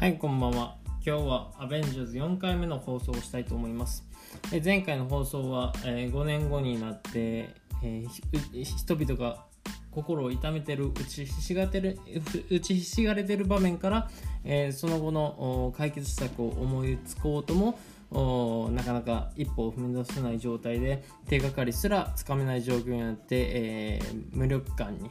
はい、こんばんは。今日はアベンジャーズ4回目の放送をしたいと思います。え前回の放送は、え5年後になって、え人々が心を痛めてる打ちひしがてる 打ちひしがれてる場面から、えその後の解決策を思いつこうともなかなか一歩を踏み出せない状態で手がかりすらつかめない状況になって、えー無力感に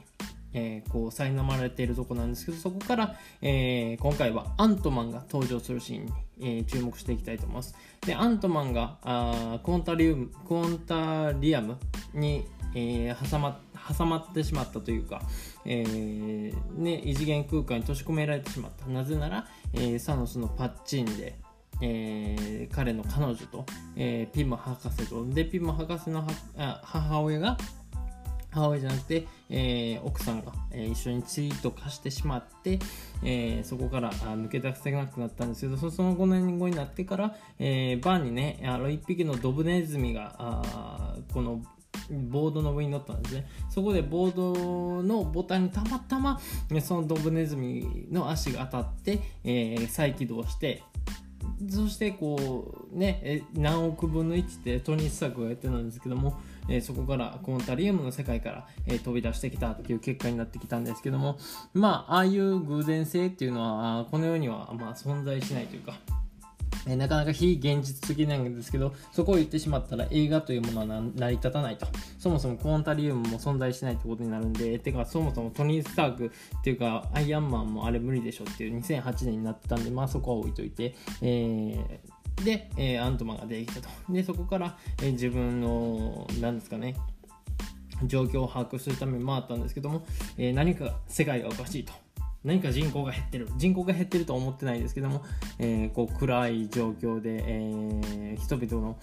えーこう苛まれているとこなんですけどそこから、えー今回はアントマンが登場するシーンに、えー注目していきたいと思います。でアントマンがあークォンタリウムクォンタリアムに、えー挟ま挟まってしまったというか、えーね、異次元空間に閉じ込められてしまった。なぜなら、えーサノスのパッチンでえー彼の彼女と、えーピム博士とでピム博士の母親が母親じゃなくて、えー奥さんが、えー一緒にツイート化してしまって、えーそこからあ抜け出せなくなったんですけどその5年後になってから、えーバーにねあの1匹のドブネズミがあこのボードの上に乗ったんですね。そこでボードのボタンにたまたまねそのドブネズミの足が当たって、えー再起動してそしてこうね何億分の1ってトニー・スタークがやってたんですけども、えそこからコンタリウムの世界から、え飛び出してきたっていう結果になってきたんですけどもまあああいう偶然性っていうのはこの世にはま存在しないというかえなかなか非現実的なんですけどそこを言ってしまったら映画というものは成り立たないと。そもそもクォンタリウムも存在しないってことになるんでてかそもそもトニー・スタークっていうかアイアンマンもあれ無理でしょっていう2008年になってたんでまあそこは置いといて、えーで、えーアントマンが出てきたと。でそこから、えー自分の何ですかね状況を把握するために回ったんですけども、えー何か世界がおかしいと。何か人口が減ってる。人口が減ってるとは思ってないですけども、えーこう暗い状況で、えー人々の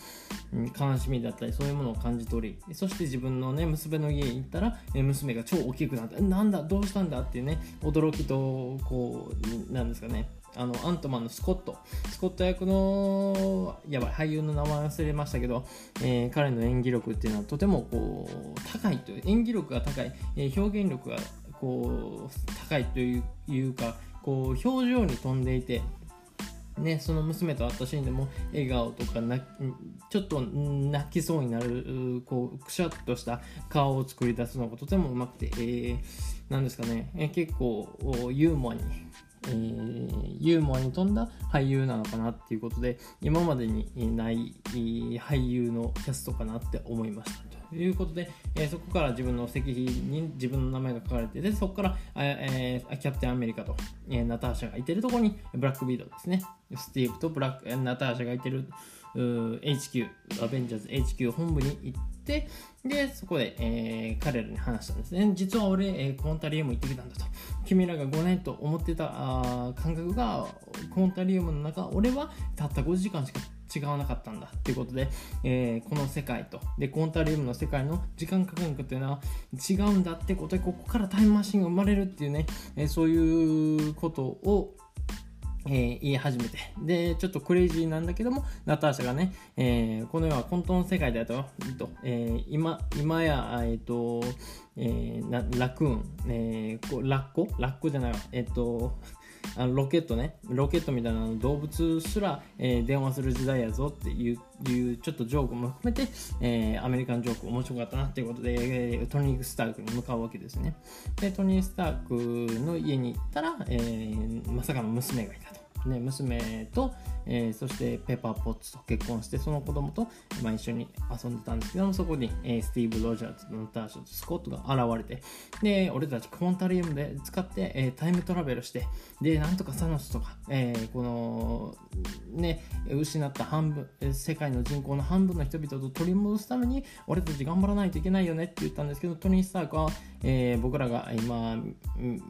悲しみだったりそういうものを感じ取りそして自分の、ね、娘の家に行ったら、えー娘が超大きくなってなんだどうしたんだっていうね驚きとこうなんですかねあのアントマンのスコット。スコット役のやばい俳優の名前忘れましたけど、えー彼の演技力っていうのはとてもこう高いという演技力が高い、えー表現力がこう高いというかこう表情に飛んでいてね、その娘と会ったシーンでも笑顔とかなちょっと泣きそうになるこうくしゃっとした顔を作り出すのがとてもうまくて、えーなんですかね、えー結構ユーモアに、えーユーモアに富んだ俳優なのかなっていうことで今までにない俳優のキャストかなって思いました。ということで、えーそこから自分の石碑に自分の名前が書かれてでそこから、えーキャプテンアメリカと、えーナターシャがいてるとこにブラックビードですね。スティーブとブラックナターシャがいてる HQ アベンジャーズ HQ 本部に行ってでそこで、えー彼らに話したんですね。実は俺、えーコンタリウム行ってきたんだと。君らが5年と思ってたあ感覚がコンタリウムの中俺はたった5時間しか違わなかったんだっていうことで、えーこの世界と。でコンタリウムの世界の時間感覚っていうのは違うんだってことでここからタイムマシンが生まれるっていうね、えーそういうことをえー言い始めて。でちょっとクレイジーなんだけどもナターシャがね、えーこの世は混沌の世界だと。と、えー今今や、えーとえーラクーン、えーこラッコ？ラッコじゃないわ。えっ、とあのロケットねロケットみたいな動物すら、えー電話する時代やぞっていういうちょっとジョークも含めて、えーアメリカンジョーク面白かったなっていうことで、えートニー・スタークに向かうわけですねでトニー・スタークの家に行ったら、えーまさかの娘がいたと。ね、娘と、えーそしてペッパーポッツと結婚してその子供と、まあ、一緒に遊んでたんですけどもそこに、えースティーブ・ロジャーズとナターシャとスコットが現れてで俺たちクォンタリウムで使って、えータイムトラベルしてでなんとかサノスとか、えーこのね失った半分世界の人口の半分の人々と取り戻すために俺たち頑張らないといけないよねって言ったんですけどトニー・スタークは、えー僕らが今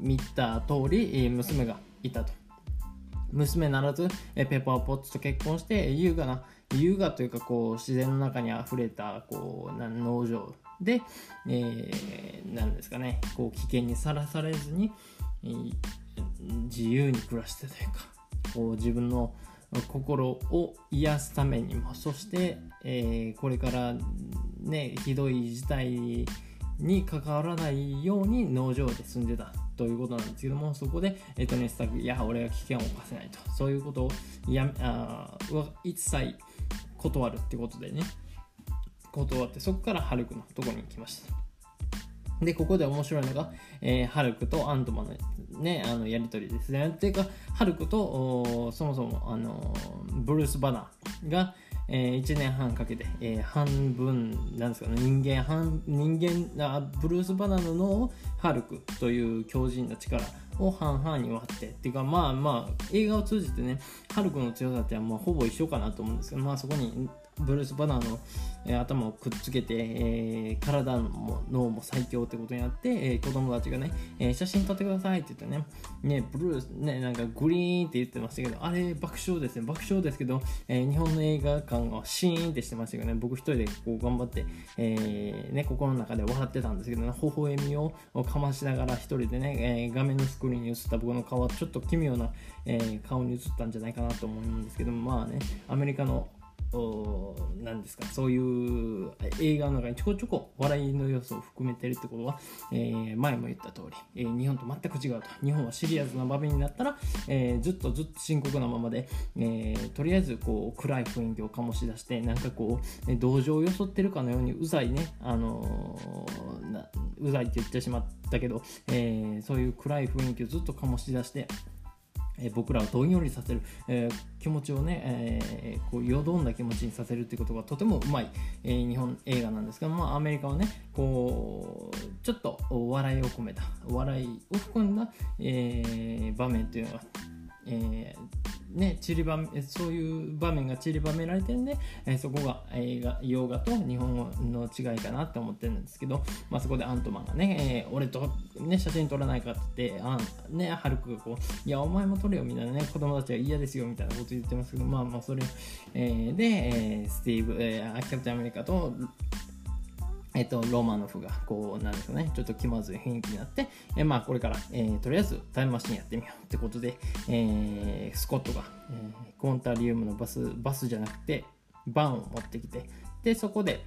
見た通り、え娘がいたと。娘ならずえペッパーポッツと結婚して優雅な優雅というかこう自然の中にあふれたこう農場で、えーなんですかね。こう危険にさらされずに、自由に暮らしてというかこう自分の心を癒すためにもそして、えーこれからねひどい事態に関わらないように農場で住んでた。ということなんですけどもそこで、えー、トニー・スタークいや俺は危険を冒せないと。そういうことをやあ一切断るってことでね。断ってそこからハルクのとこに行きました。で、ここで面白いのが、えー、ハルクとアントマンの,、ね、あのやり取りですね。っていうか、ハルクとそもそもあのブルース・バナーが、えー、1年半かけて、えー、半分なんですかね。人間半人間あブルース・バナナのハルクという強靭な力を半々に割って。っていうかまあまあ映画を通じてねハルクの強さってはまあほぼ一緒かなと思うんですけどまあそこにブルース・バナーの、えー、頭をくっつけて、えー、体も脳も最強ってことになって、えー、子供たちがね、え写真撮ってくださいって言ってね、ね、ブルース、ね、なんかグリーンって言ってましたけど、あれ爆笑ですね、爆笑ですけど、え日本の映画館がシーンってしてましたけどね、僕一人でこう頑張って、えね、心の中で笑ってたんですけどね、微笑みをかましながら一人でね、え画面のスクリーンに映った僕の顔はちょっと奇妙な、え顔に映ったんじゃないかなと思うんですけどまあね、アメリカの何ですかそういう映画の中にちょこちょこ笑いの要素を含めてるってことは、えー、前も言った通り、えー、日本と全く違うと。日本はシリアスな場面になったら、えー、ずっとずっと深刻なままで、えとりあえずこう暗い雰囲気を醸し出してなんかこう同情を装ってるかのようにうざいね、あのうざいって言ってしまったけど、えそういう暗い雰囲気をずっと醸し出してえ僕らをどんよりさせる、えー、気持ちをね、えー、こうよどんだ気持ちにさせるっていうことがとてもうまい、えー、日本映画なんですが、まあ、アメリカはねこうちょっとお笑いを込めたお笑いを含んだ、え場面というのが、えね、散りばめそういう場面が散りばめられてるんで、えー、そこが映画洋画と日本語の違いかなって思ってるんですけど、まあ、そこでアントマンがね、えー、俺と、ね、写真撮らないかってあねハルクがこういやお前も撮れよみたいなね子供たちは嫌ですよみたいなこと言ってますけどまあまあそれ、えー、で、えー、スティーブ、えー、キャプテンアメリカとえっと、ロマノフが、こう、なんですかね、ちょっと気まずい雰囲気になって、えまあ、これから、えー、とりあえずタイムマシンやってみようってことで、えー、スコットが、えー、コンタリウムのバス、バスじゃなくて、バンを持ってきて、で、そこで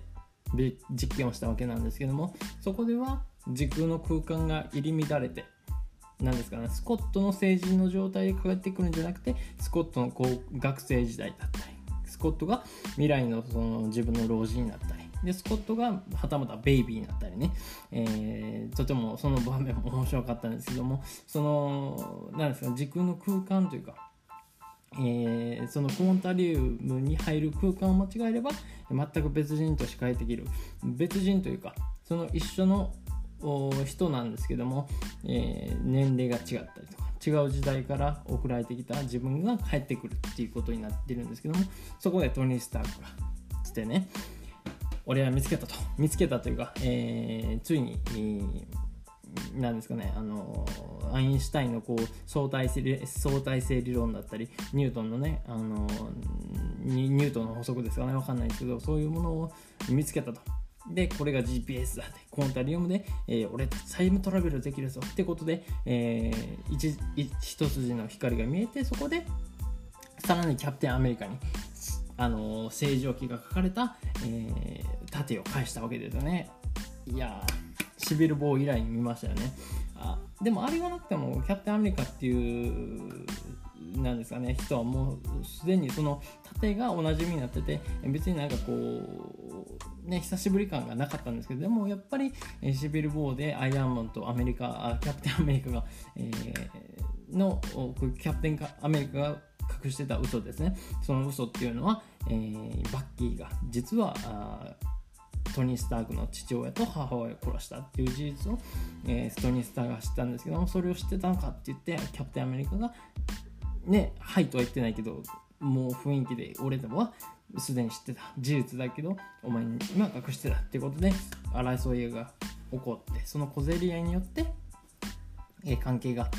実験をしたわけなんですけども、そこでは時空の空間が入り乱れて、なんですかね、スコットの成人の状態で帰ってくるんじゃなくて、スコットのこう学生時代だったり、スコットが未来のその自分の老人になったり、でスコットがはたまたベイビーになったりね、えー、とてもその場面も面白かったんですけども。そのなんですか時空の空間というかえー、そのクォンタリウムに入る空間を間違えれば全く別人として帰ってきる。別人というかその一緒の人なんですけども、えー、年齢が違ったりとか違う時代から送られてきた自分が帰ってくるっていうことになってるんですけどもそこでトニー・スタークが来てね俺は見つけたと見つけたというか、えー、ついに、えー、なんですかねあのアインシュタインのこう相対性相対性理論だったりニュートンのねあのニュートンの補則ですかね分かんないですけどそういうものを見つけたと。で、これが GPS だって、コンタリウムで、えー、俺タイムトラベルできるぞってことで、えー、一一筋の光が見えて、そこでさらにキャプテンアメリカにあの正常期が書かれた、えー、盾を返したわけですよね。いやシビル棒以来に見ましたよね。あでもあれがなくてもキャプテンアメリカっていうなんですかね人はもうすでにその盾がおなじみになってて別になんかこうね久しぶり感がなかったんですけどでもやっぱりシビル・ボーでアイアンマンとアメリカキャプテンアメリカが、えー、のキャプテンアメリカが隠してた嘘ですね。その嘘っていうのは、えー、バッキーが実はトニー・スタークの父親と母親を殺したっていう事実を、えー、トニー・スターが知ったんですけどもそれを知ってたのかって言ってキャプテンアメリカがねはいとは言ってないけどもう雰囲気で俺でもはすでに知ってた事実だけどお前に今隠してたっていうことで争いが起こってその小競り合いによって、えー、関係が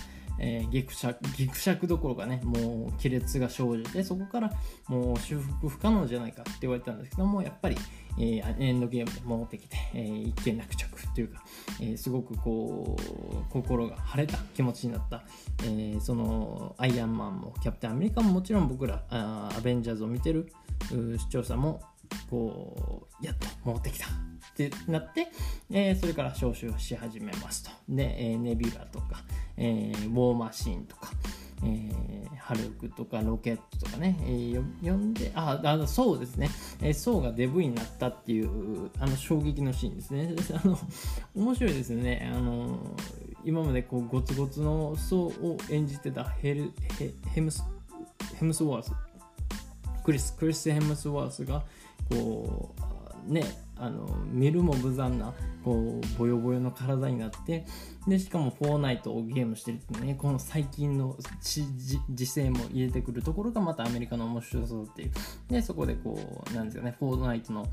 えー、ギクシャギクシャクどころかねもう亀裂が生じてそこからもう修復不可能じゃないかって言われたんですけどもやっぱり、えー、エンドゲームで戻ってきて、えー、一件落着というか、えー、すごくこう心が晴れた気持ちになった、えー、そのアイアンマンもキャプテンアメリカももちろん僕らあアベンジャーズを見てる視聴者もこうやっと戻ってきたってなって、えー、それから招集し始めますと。で、えー、ネビュラとか、えー、ウォーマシーンとか、えー、ハルクとかロケットとかね、えー、呼んで、あ、あのそうですね、えー、ソウがデブになったっていう、あの衝撃のシーンですね。あの面白いですね。あの今までこうゴツゴツのソウを演じてたヘルヘヘムスヘムスワース、クリス・クリス・ヘムスワースが、こう、ね、あの見るも無残なこうボヨボヨの体になってでしかもフォーナイトをゲームしてるっていうねこの最近の時勢も入れてくるところがまたアメリカの面白そうっていう。でそこでこうなんですよねフォーナイトの、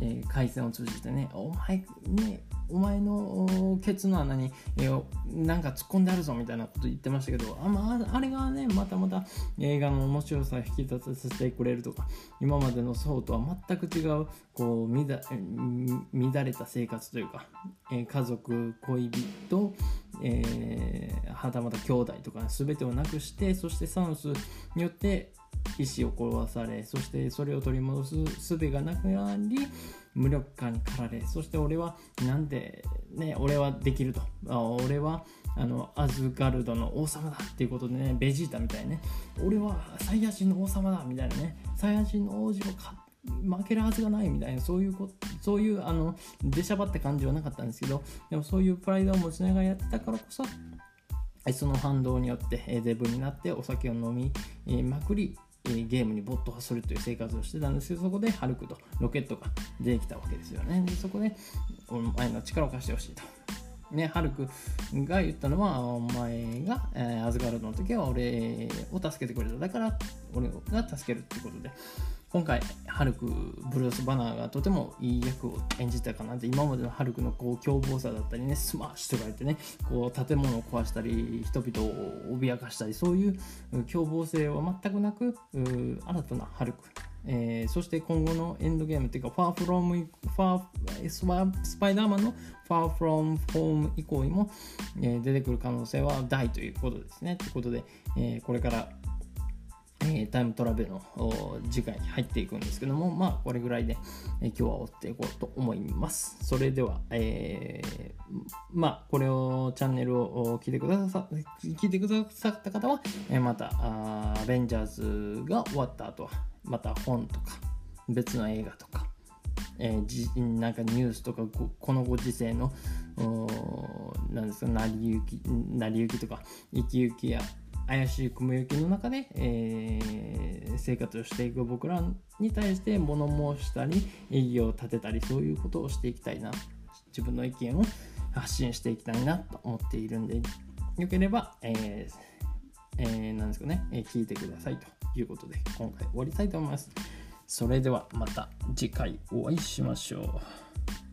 えー、回線を通じてねお前ねお前のケツの穴に、えー、なんか突っ込んであるぞみたいなこと言ってましたけどあ,、まあ、あれがねまたまた映画の面白さを引き立たせてくれるとか今までの層とは全く違うこう乱れた生活というか、えー、家族恋人、えー、はたまた兄弟とか、ね、全てをなくしてそしてサウスによって医師を殺されそしてそれを取り戻す術がなくなり無力感に駆られそして俺はなんでね俺はできると。あ俺はあのアズガルドの王様だっていうことでねベジータみたいね。俺はサイヤ人の王様だみたいなね。サイヤ人の王子を負けるはずがないみたいなそういうこそういうあの出しゃばった感じはなかったんですけどでもそういうプライドを持ちながらやってたからこそその反動によってデブになってお酒を飲みまくりゲームに没頭するという生活をしてたんですけどそこでハルクとロケットが出てきたわけですよね。でそこでお前の力を貸してほしいと。ね、ハルクが言ったのは、お前が、え、アズガルドの時は俺を助けてくれた。だから、俺が助けるってことで、今回、ハルク、ブルース・バナーがとてもいい役を演じたかなって、今までのハルクのこう凶暴さだったりね、スマッシュとか言ってね、こう建物を壊したり、人々を脅かしたり、そういう凶暴性は全くなく、新たなハルク。えー、そして今後のエンドゲームっていうか、ファーフロム、ファー、スパイダーマンのファーフロムホーム以降にも、出てくる可能性は大ということですね。ということで、えー、これからえタイムトラベルの次回に入っていくんですけども、まあ、これぐらいで、え今日は追っていこうと思います。それでは、えー、まあ、これを、チャンネルを聞いてくださ聞いてくださった方は、えまたアベンジャーズが終わった後は、また本とか、別の映画とか、えー、じなんかニュースとかこのご時世のなんですか成り行き成り行きとか生き行きや怪しい雲行きの中で、えー、生活をしていく僕らに対して物申したり意義を立てたりそういうことをしていきたいな自分の意見を発信していきたいなと思っているんでよければ、えーえー、なんですかね、え聞いてくださいということで今回終わりたいと思います。それではまた次回お会いしましょう。